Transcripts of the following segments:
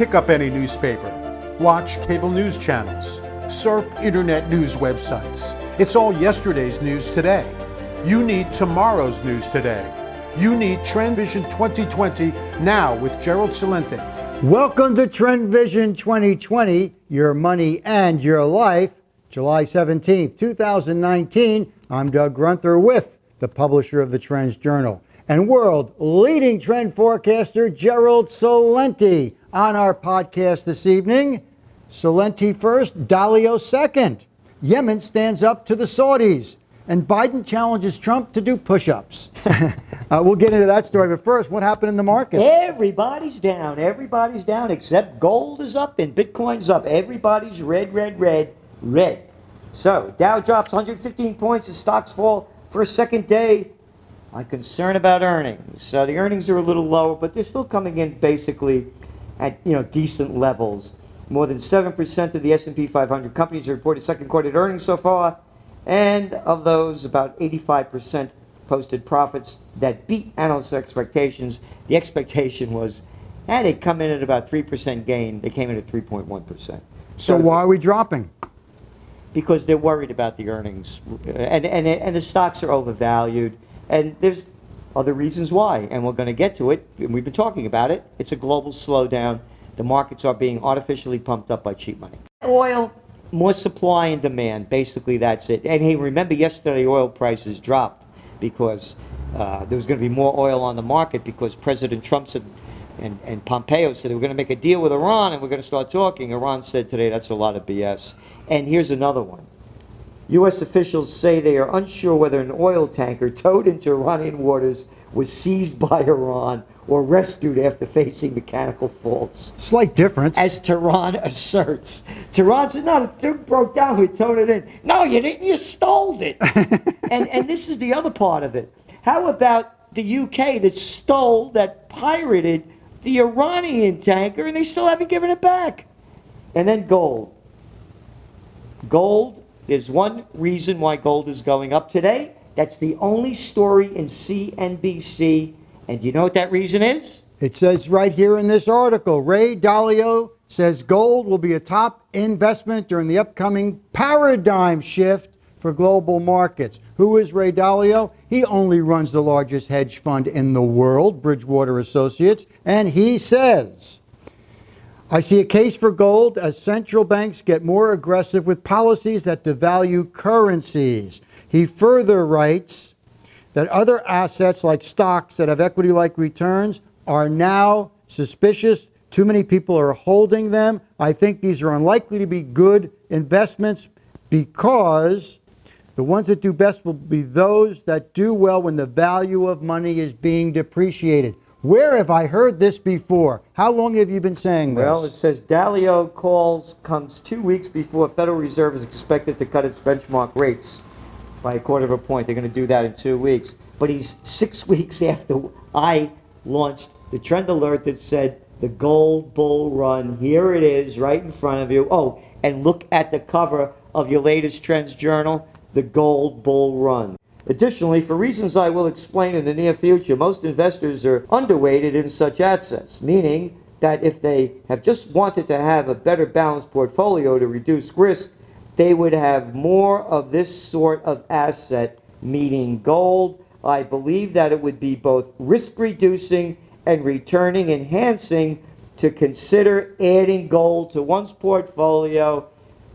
pick up any newspaper, watch cable news channels, surf internet news websites. It's all yesterday's news today. You need tomorrow's news today. You need Trend Vision 2020 now with Gerald Celente. Welcome to Trend Vision 2020, your money and your life. July 17th, 2019. I'm Doug Grunther with the publisher of the Trends Journal and world leading trend forecaster Gerald Celente on our podcast this evening. Celente first, Dalio second. Yemen stands up to the Saudis, and Biden challenges Trump to do push ups. uh, we'll get into that story, but first, what happened in the market? Everybody's down. Everybody's down except gold is up and Bitcoin's up. Everybody's red, red, red, red. So Dow drops 115 points and stocks fall for a second day on concern about earnings. So the earnings are a little lower, but they're still coming in basically at you know decent levels. More than seven percent of the S&P 500 companies reported second quarter earnings so far, and of those, about 85 percent posted profits that beat analyst expectations. The expectation was, and they come in at about three percent gain. They came in at 3.1 percent. So, why are we dropping? Because they're worried about the earnings, and and and the stocks are overvalued and there's other reasons why, and we're going to get to it. And we've been talking about it. It's a global slowdown. The markets are being artificially pumped up by cheap money. Oil, more supply and demand. Basically, that's it. And hey, remember yesterday oil prices dropped because uh, there was going to be more oil on the market because President Trump said, and, and Pompeo said were going to make a deal with Iran and we're going to start talking. Iran said today that's a lot of BS. And here's another one. U.S. officials say they are unsure whether an oil tanker towed into Iranian waters was seized by Iran or rescued after facing mechanical faults. Slight difference. As Tehran asserts. Tehran said, no, it broke down, we towed it in. No, you didn't, you stole it. and, and this is the other part of it. How about the UK that stole, that pirated the Iranian tanker and they still haven't given it back? And then gold. Gold there's one reason why gold is going up today. That's the only story in CNBC. And you know what that reason is? It says right here in this article Ray Dalio says gold will be a top investment during the upcoming paradigm shift for global markets. Who is Ray Dalio? He only runs the largest hedge fund in the world, Bridgewater Associates, and he says I see a case for gold as central banks get more aggressive with policies that devalue currencies. He further writes that other assets like stocks that have equity like returns are now suspicious. Too many people are holding them. I think these are unlikely to be good investments because the ones that do best will be those that do well when the value of money is being depreciated. Where have I heard this before? How long have you been saying this? Well, it says Dalio calls comes two weeks before Federal Reserve is expected to cut its benchmark rates by a quarter of a point. They're going to do that in two weeks. But he's six weeks after I launched the trend alert that said the gold bull run. Here it is, right in front of you. Oh, and look at the cover of your latest Trends Journal, the gold bull run. Additionally, for reasons I will explain in the near future, most investors are underweighted in such assets, meaning that if they have just wanted to have a better balanced portfolio to reduce risk, they would have more of this sort of asset, meaning gold. I believe that it would be both risk reducing and returning enhancing to consider adding gold to one's portfolio.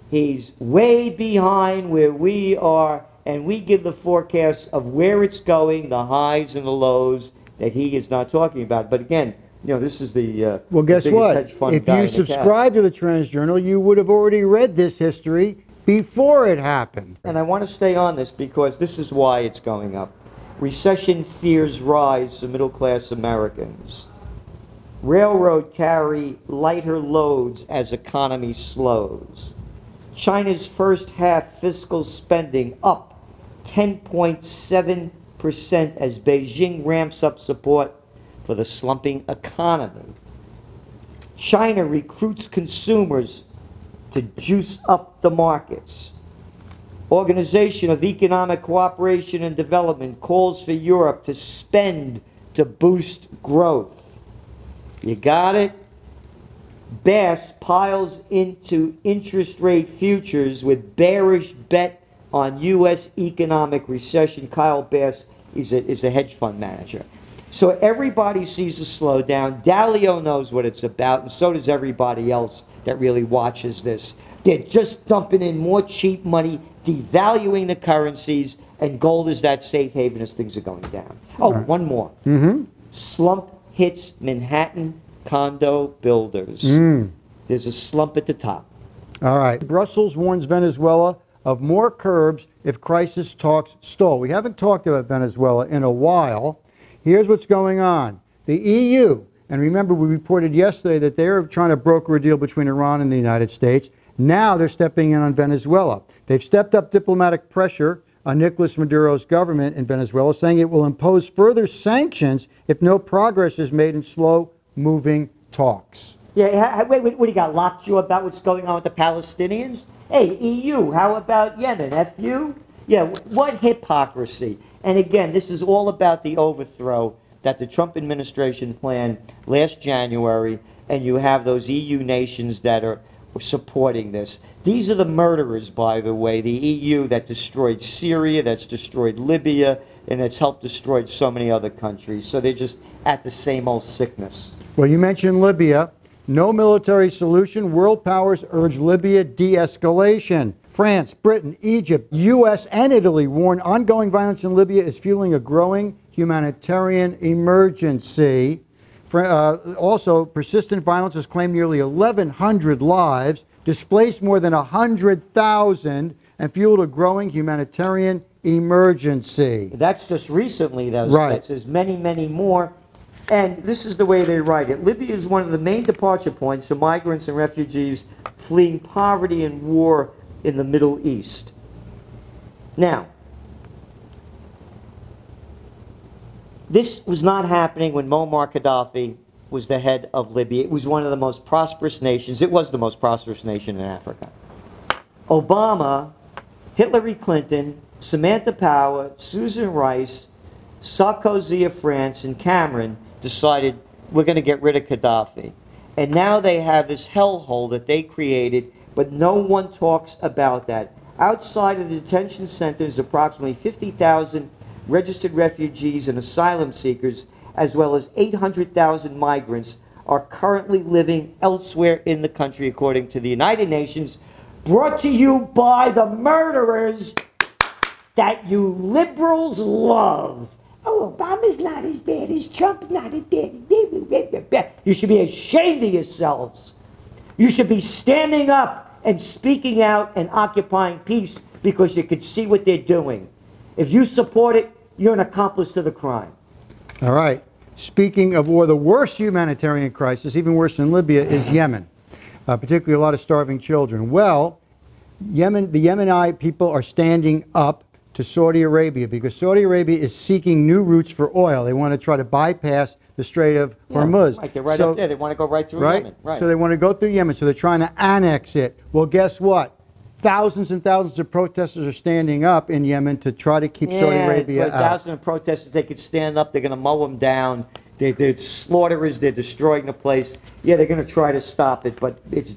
He's way behind where we are and we give the forecast of where it's going, the highs and the lows that he is not talking about. But again, you know, this is the uh, well. Guess the what? If you subscribe to the Trends Journal, you would have already read this history before it happened. And I want to stay on this because this is why it's going up. Recession fears rise of middle class Americans. Railroad carry lighter loads as economy slows. China's first half fiscal spending up 10.7% as Beijing ramps up support for the slumping economy. China recruits consumers to juice up the markets. Organization of Economic Cooperation and Development calls for Europe to spend to boost growth. You got it? Bass piles into interest rate futures with bearish bet on U.S. economic recession. Kyle Bass is a, is a hedge fund manager. So everybody sees a slowdown. Dalio knows what it's about, and so does everybody else that really watches this. They're just dumping in more cheap money, devaluing the currencies, and gold is that safe haven as things are going down. Oh, one more. Mm-hmm. Slump hits Manhattan condo builders. There's a slump at the top. All right. Brussels warns Venezuela of more curbs if crisis talks stall. We haven't talked about Venezuela in a while. Here's what's going on. The EU, and remember we reported yesterday that they're trying to broker a deal between Iran and the United States. Now they're stepping in on Venezuela. They've stepped up diplomatic pressure on Nicolas Maduro's government in Venezuela, saying it will impose further sanctions if no progress is made in slow moving talks. Yeah, wait, what do you got? Lockjaw about what's going on with the Palestinians? Hey, EU, how about Yemen? FU? Yeah, what hypocrisy. And again, this is all about the overthrow that the Trump administration planned last January, and you have those EU nations that are supporting this. These are the murderers, by the way, the EU that destroyed Syria, that's destroyed Libya, and that's helped destroy so many other countries. So they're just at the same old sickness. Well, you mentioned Libya. No military solution. World powers urge Libya de escalation. France, Britain, Egypt, U.S., and Italy warn ongoing violence in Libya is fueling a growing humanitarian emergency. Uh, also, persistent violence has claimed nearly 1,100 lives, displaced more than 100,000, and fueled a growing humanitarian emergency. That's just recently, those Right. deaths. There's many, many more. And this is the way they write it. Libya is one of the main departure points for migrants and refugees fleeing poverty and war in the Middle East. Now, this was not happening when Muammar Gaddafi was the head of Libya. It was one of the most prosperous nations. It was the most prosperous nation in Africa. Obama, Hillary Clinton, Samantha Power, Susan Rice, Sarkozy of France, and Cameron decided we're going to get rid of Gaddafi. And now they have this hellhole that they created, but no one talks about that. Outside of the detention centers, approximately 50,000 registered refugees and asylum seekers, as well as 800,000 migrants, are currently living elsewhere in the country, according to the United Nations, brought to you by the murderers that you liberals love. Oh, Obama's not as bad as Trump, not as bad. You should be ashamed of yourselves. You should be standing up and speaking out and occupying peace because you can see what they're doing. If you support it, you're an accomplice to the crime. All right. Speaking of war, the worst humanitarian crisis, even worse than Libya, is Yemen, uh, particularly a lot of starving children. Well, Yemen, the Yemeni people are standing up to Saudi Arabia because Saudi Arabia is seeking new routes for oil. They want to try to bypass the Strait of Hormuz. Right, they're right So- up there. They want to go right through right? Yemen. Right. So they want to go through Yemen. So they're trying to annex it. Well, guess what? Thousands and thousands of protesters are standing up in Yemen to try to keep Saudi Arabia out. thousand of protesters, they could stand up, they're gonna mow them down, they're, they're slaughterers, they're destroying the place. Yeah, they're gonna try to stop it, but it's,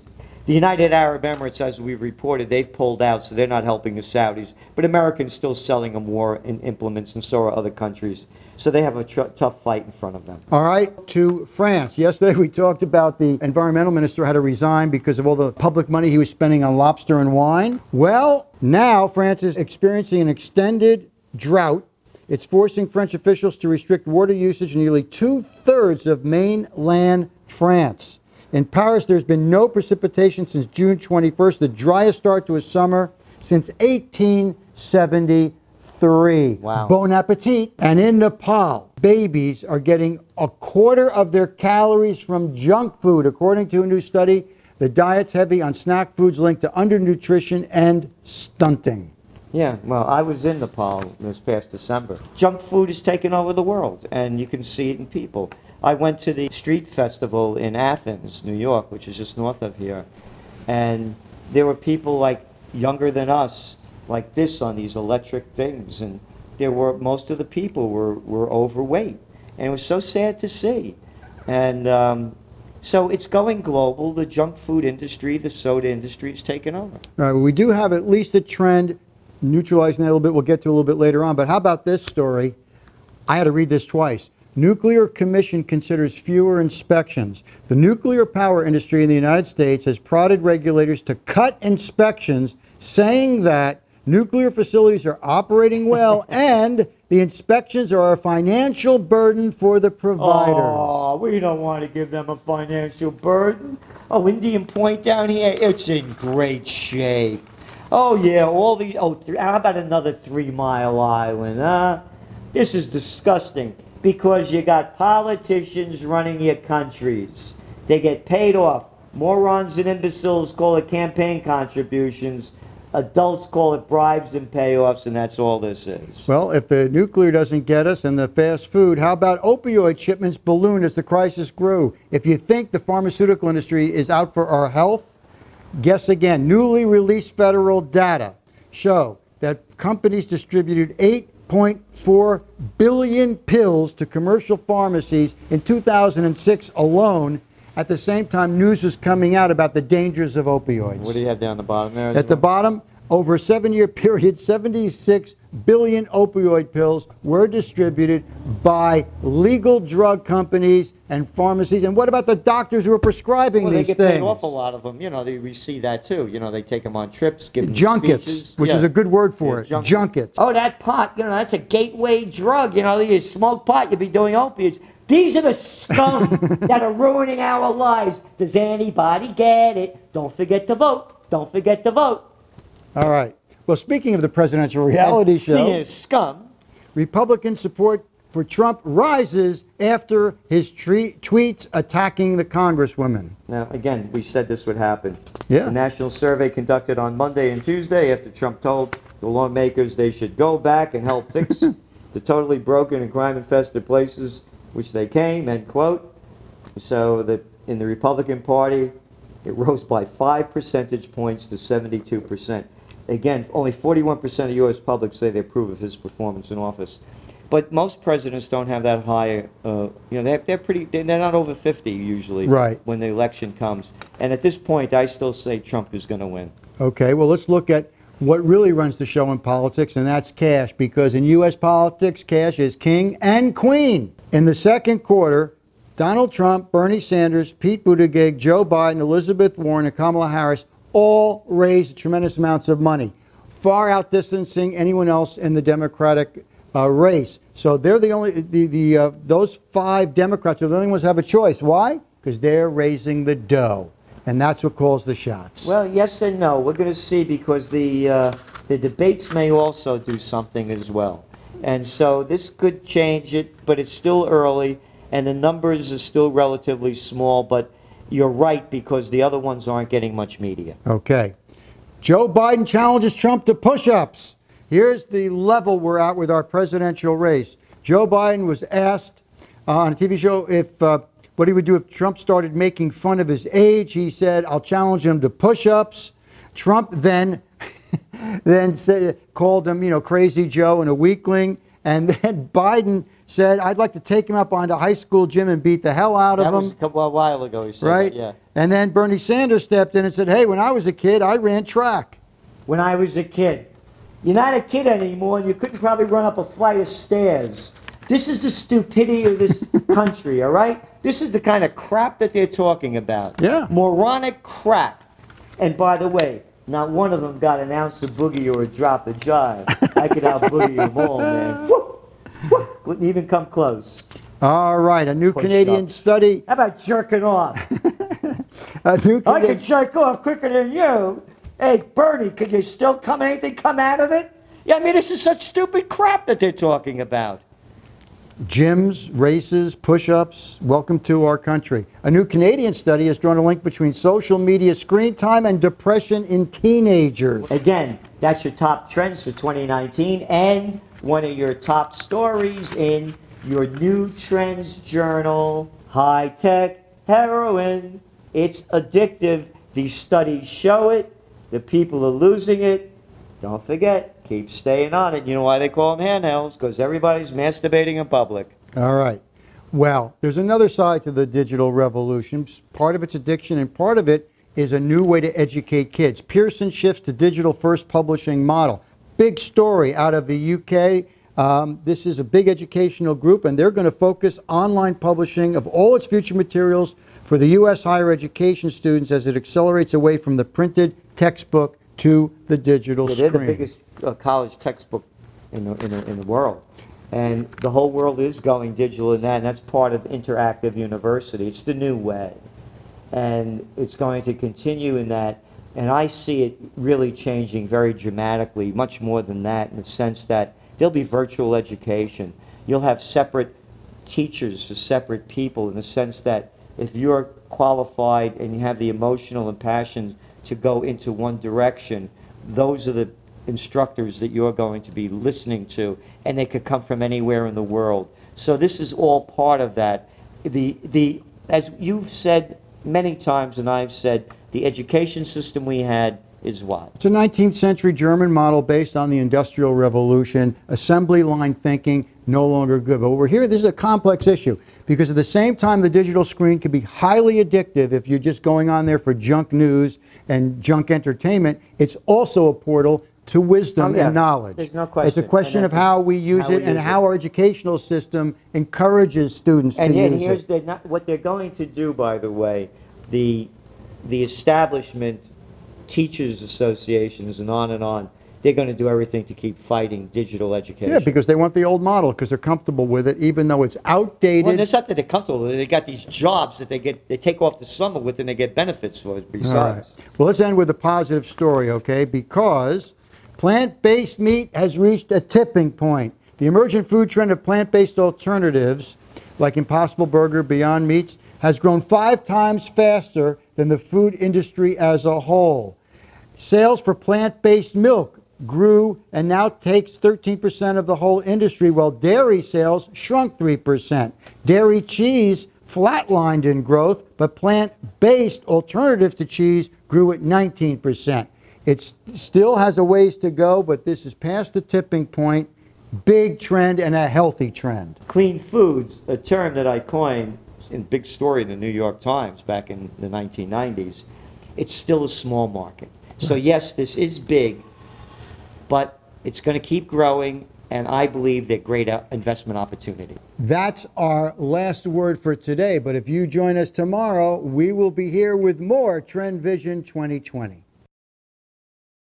the United Arab Emirates, as we've reported, they've pulled out, so they're not helping the Saudis. But Americans still selling them war in implements, and so are other countries. So they have a tr- tough fight in front of them. All right, to France. Yesterday we talked about the environmental minister had to resign because of all the public money he was spending on lobster and wine. Well, now France is experiencing an extended drought. It's forcing French officials to restrict water usage nearly two thirds of mainland France. In Paris, there's been no precipitation since June 21st, the driest start to a summer since 1873. Wow. Bon appetit. And in Nepal, babies are getting a quarter of their calories from junk food. According to a new study, the diet's heavy on snack foods linked to undernutrition and stunting. Yeah, well, I was in Nepal this past December. Junk food is taking over the world, and you can see it in people. I went to the street festival in Athens, New York, which is just north of here, and there were people like younger than us, like this on these electric things, and there were most of the people were, were overweight, and it was so sad to see. And um, So it's going global. The junk food industry, the soda industry is taking over. All right, well, we do have at least a trend neutralizing that a little bit. We'll get to a little bit later on. But how about this story? I had to read this twice. Nuclear Commission considers fewer inspections. The nuclear power industry in the United States has prodded regulators to cut inspections, saying that nuclear facilities are operating well and the inspections are a financial burden for the providers. Oh, we don't want to give them a financial burden. Oh, Indian Point down here, it's in great shape. Oh yeah, all the oh, th- how about another Three Mile Island? Huh? This is disgusting because you got politicians running your countries. They get paid off. Morons and imbeciles call it campaign contributions. Adults call it bribes and payoffs, and that's all this is. Well, if the nuclear doesn't get us and the fast food, how about opioid shipments balloon as the crisis grew? If you think the pharmaceutical industry is out for our health, guess again. Newly released federal data show that companies distributed 8.4 billion pills to commercial pharmacies in 2006 alone. At the same time, news was coming out about the dangers of opioids. What do you have down the bottom there? At the bottom, over a seven year period, 76 billion opioid pills were distributed by legal drug companies and pharmacies. And what about the doctors who are prescribing Well, they these get things? paid off a lot of them. You know, they, we see that too. You know, they take them on trips, give them Junkets, speeches. which is Yeah. a good word for Yeah, it. junkets. Junkets. Oh, that pot, you know, that's a gateway drug. You know, you smoke pot, you'll be doing opiates. These are the scum that are ruining our lives. Does anybody get it? Don't forget to vote. Don't forget to vote. All right. Well, speaking of the presidential reality And show, speaking of scum. Republican support for Trump rises after his tre- tweets attacking the Congresswoman. Now, again, we said this would happen. Yeah. The national survey conducted on Monday and Tuesday after Trump told the lawmakers they should go back and help fix the totally broken and crime-infested places which they came, end quote. So the, in the Republican Party, it rose by five percentage points to 72%. Again, only 41% of U.S. public say they approve of his performance in office. But most presidents don't have that high, uh, you know, they're, they're pretty, they're not over 50 usually Right. when the election comes. And at this point, I still say Trump is going to win. Okay, well, let's look at what really runs the show in politics, and that's cash, because in U.S. politics, cash is king and queen. In the second quarter, Donald Trump, Bernie Sanders, Pete Buttigieg, Joe Biden, Elizabeth Warren, and Kamala Harris all raised tremendous amounts of money, far outdistancing anyone else in the Democratic uh, race. So they're the only, the, the, uh, those five Democrats are the only ones who have a choice. Why? Because they're raising the dough. And that's what calls the shots. Well, yes and no. We're going to see because the uh, the debates may also do something as well, and so this could change it. But it's still early, and the numbers are still relatively small. But you're right because the other ones aren't getting much media. Okay. Joe Biden challenges Trump to push ups. Here's the level we're at with our presidential race. Joe Biden was asked uh, on a TV show if uh, what he would do if Trump started making fun of his age. He said, I'll challenge him to push ups. Trump then then said, called him, you know, crazy Joe and a weakling. And then Biden said, I'd like to take him up onto high school gym and beat the hell out of him. That was a couple a while ago. He said that, right? yeah. And then Bernie Sanders stepped in and said, "Hey, when I was a kid, I ran track." when I was a kid. You're not a kid anymore, and you couldn't probably run up a flight of stairs. This is the stupidity of this country, all right? This is the kind of crap that they're talking about. Yeah. Moronic crap. And by the way, not one of them got an ounce of boogie or a drop of jive. I could out boogie them all, man. Wouldn't even come close. All right, a new Push Canadian ups. study. How about jerking off? A new I can could jerk off quicker than you. Hey, Bernie, could you still come anything come out of it? Yeah, I mean, this is such stupid crap that they're talking about. gyms, races, push-ups. Welcome to our country. A new Canadian study has drawn a link between social media screen time and depression in teenagers. Again, that's your top trends for 2019 and one of your top stories in your new trends journal, High Tech Heroin. It's addictive. These studies show it. The people are losing it. Don't forget, keep staying on it. You know why they call them handhelds? Because everybody's masturbating in public. All right. Well, there's another side to the digital revolution. Part of its addiction and part of it is a new way to educate kids. Pearson shifts to digital first publishing model. Big story out of the UK. Um, this is a big educational group, and they're going to focus online publishing of all its future materials for the U.S. higher education students as it accelerates away from the printed textbook to the digital Yeah, they're the biggest uh, college textbook in the, in, the, in the world. And the whole world is going digital in that, and that's part of interactive university. It's the new way. And it's going to continue in that. And I see it really changing very dramatically, much more than that, in the sense that there'll be virtual education. You'll have separate teachers for separate people in the sense that if you're qualified and you have the emotional and passion to go into one direction, those are the instructors that you're going to be listening to, and they could come from anywhere in the world. So this is all part of that. The, the, as you've said many times, and I've said, the education system we had is what? It's a 19th century German model based on the Industrial Revolution. Assembly line thinking, no longer good. But we're here, this is a complex issue because at the same time, the digital screen can be highly addictive if you're just going on there for junk news and junk entertainment. It's also a portal to wisdom Oh, yeah. and knowledge. There's no It's a question And of how we use how we it and use how it. our educational system encourages students And to yet, use here's it. the, not, what they're going to do, by the way, the, the establishment, teachers associations, and on and on, they're gonna do everything to keep fighting digital education. Yeah, because they want the old model because they're comfortable with it, even though it's outdated. Well, it's not that they're comfortable, with it, they got these jobs that they get, they take off the summer with and they get benefits for it All right. besides. Well, let's end with a positive story, okay? Because plant-based meat has reached a tipping point. The emergent food trend of plant-based alternatives, like Impossible Burger, Beyond Meats, has grown five times faster than the food industry as a whole. Sales for plant-based milk grew and now takes 13% of the whole industry, while dairy sales shrunk 3%. Dairy cheese flatlined in growth, but plant-based alternatives to cheese grew at 19%. It still has a ways to go, but this is past the tipping point. Big trend and a healthy trend. Clean foods, a term that I coined in big story in the New York Times back in the 1990s, it's still a small market. So yes, this is big, but it's going to keep growing, and I believe they're great investment opportunity. That's our last word for today, but if you join us tomorrow, we will be here with more Trend Vision 2020.